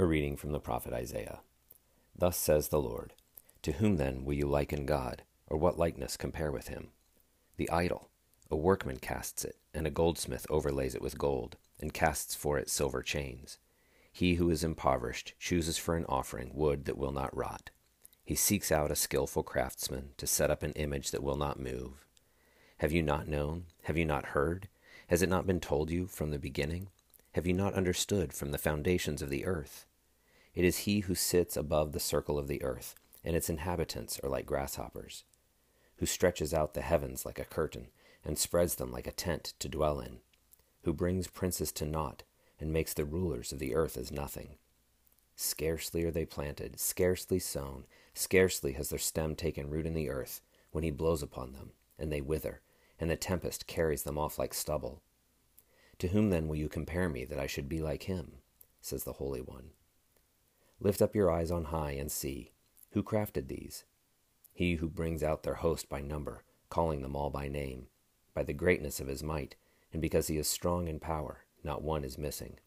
A reading from the prophet Isaiah. Thus says the Lord To whom then will you liken God, or what likeness compare with him? The idol. A workman casts it, and a goldsmith overlays it with gold, and casts for it silver chains. He who is impoverished chooses for an offering wood that will not rot. He seeks out a skilful craftsman to set up an image that will not move. Have you not known? Have you not heard? Has it not been told you from the beginning? Have you not understood from the foundations of the earth? It is he who sits above the circle of the earth, and its inhabitants are like grasshoppers, who stretches out the heavens like a curtain, and spreads them like a tent to dwell in, who brings princes to naught, and makes the rulers of the earth as nothing. Scarcely are they planted, scarcely sown, scarcely has their stem taken root in the earth, when he blows upon them, and they wither, and the tempest carries them off like stubble. To whom then will you compare me that I should be like him? says the Holy One. Lift up your eyes on high and see. Who crafted these? He who brings out their host by number, calling them all by name, by the greatness of his might, and because he is strong in power, not one is missing.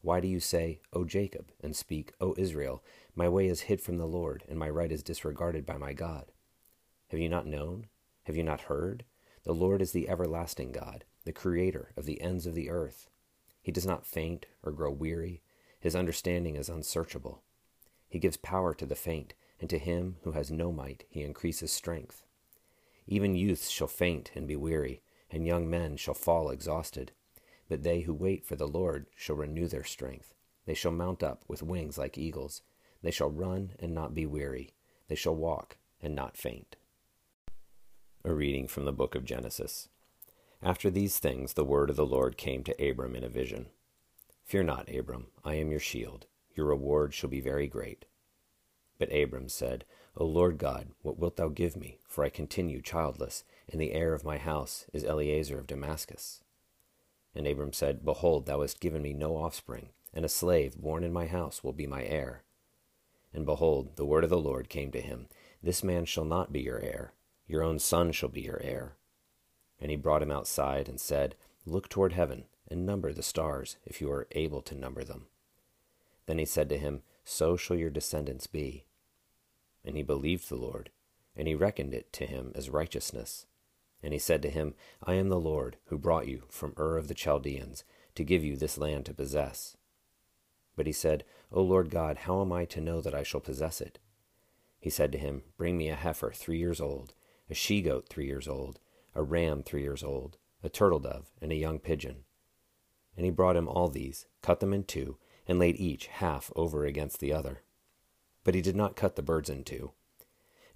Why do you say, O Jacob, and speak, O Israel, my way is hid from the Lord, and my right is disregarded by my God? Have you not known? Have you not heard? The Lord is the everlasting God the Creator of the ends of the earth. He does not faint or grow weary. His understanding is unsearchable. He gives power to the faint, and to him who has no might he increases strength. Even youths shall faint and be weary, and young men shall fall exhausted. But they who wait for the Lord shall renew their strength. They shall mount up with wings like eagles. They shall run and not be weary. They shall walk and not faint. A reading from the book of Genesis. After these things, the word of the Lord came to Abram in a vision Fear not, Abram, I am your shield. Your reward shall be very great. But Abram said, O Lord God, what wilt thou give me? For I continue childless, and the heir of my house is Eliezer of Damascus. And Abram said, Behold, thou hast given me no offspring, and a slave born in my house will be my heir. And behold, the word of the Lord came to him This man shall not be your heir, your own son shall be your heir. And he brought him outside and said, Look toward heaven and number the stars, if you are able to number them. Then he said to him, So shall your descendants be. And he believed the Lord, and he reckoned it to him as righteousness. And he said to him, I am the Lord, who brought you from Ur of the Chaldeans, to give you this land to possess. But he said, O Lord God, how am I to know that I shall possess it? He said to him, Bring me a heifer three years old, a she goat three years old, a ram three years old, a turtle dove, and a young pigeon. And he brought him all these, cut them in two, and laid each half over against the other. But he did not cut the birds in two.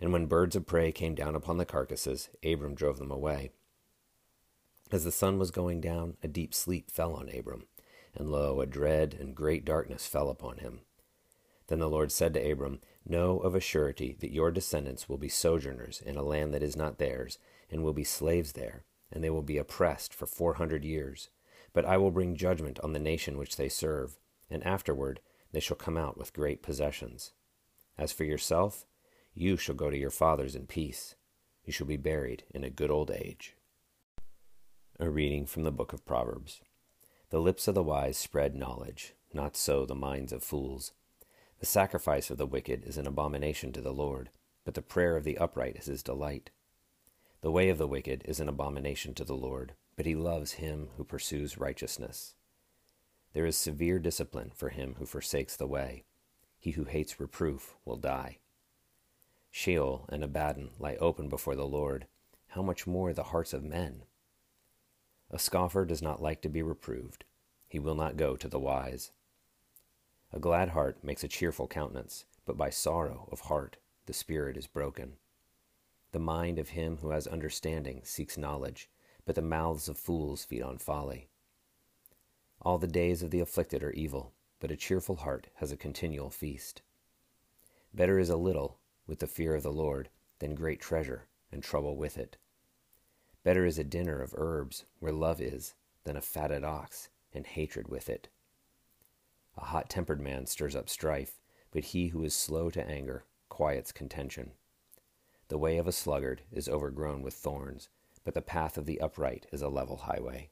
And when birds of prey came down upon the carcasses, Abram drove them away. As the sun was going down, a deep sleep fell on Abram, and lo, a dread and great darkness fell upon him. Then the Lord said to Abram, Know of a surety that your descendants will be sojourners in a land that is not theirs, and will be slaves there, and they will be oppressed for four hundred years. But I will bring judgment on the nation which they serve, and afterward they shall come out with great possessions. As for yourself, you shall go to your fathers in peace. You shall be buried in a good old age. A reading from the book of Proverbs. The lips of the wise spread knowledge, not so the minds of fools. The sacrifice of the wicked is an abomination to the Lord, but the prayer of the upright is his delight. The way of the wicked is an abomination to the Lord, but he loves him who pursues righteousness. There is severe discipline for him who forsakes the way. He who hates reproof will die. Sheol and Abaddon lie open before the Lord. How much more the hearts of men? A scoffer does not like to be reproved. He will not go to the wise. A glad heart makes a cheerful countenance, but by sorrow of heart the spirit is broken. The mind of him who has understanding seeks knowledge, but the mouths of fools feed on folly. All the days of the afflicted are evil, but a cheerful heart has a continual feast. Better is a little with the fear of the Lord than great treasure and trouble with it. Better is a dinner of herbs where love is than a fatted ox and hatred with it. A hot tempered man stirs up strife, but he who is slow to anger quiets contention. The way of a sluggard is overgrown with thorns, but the path of the upright is a level highway.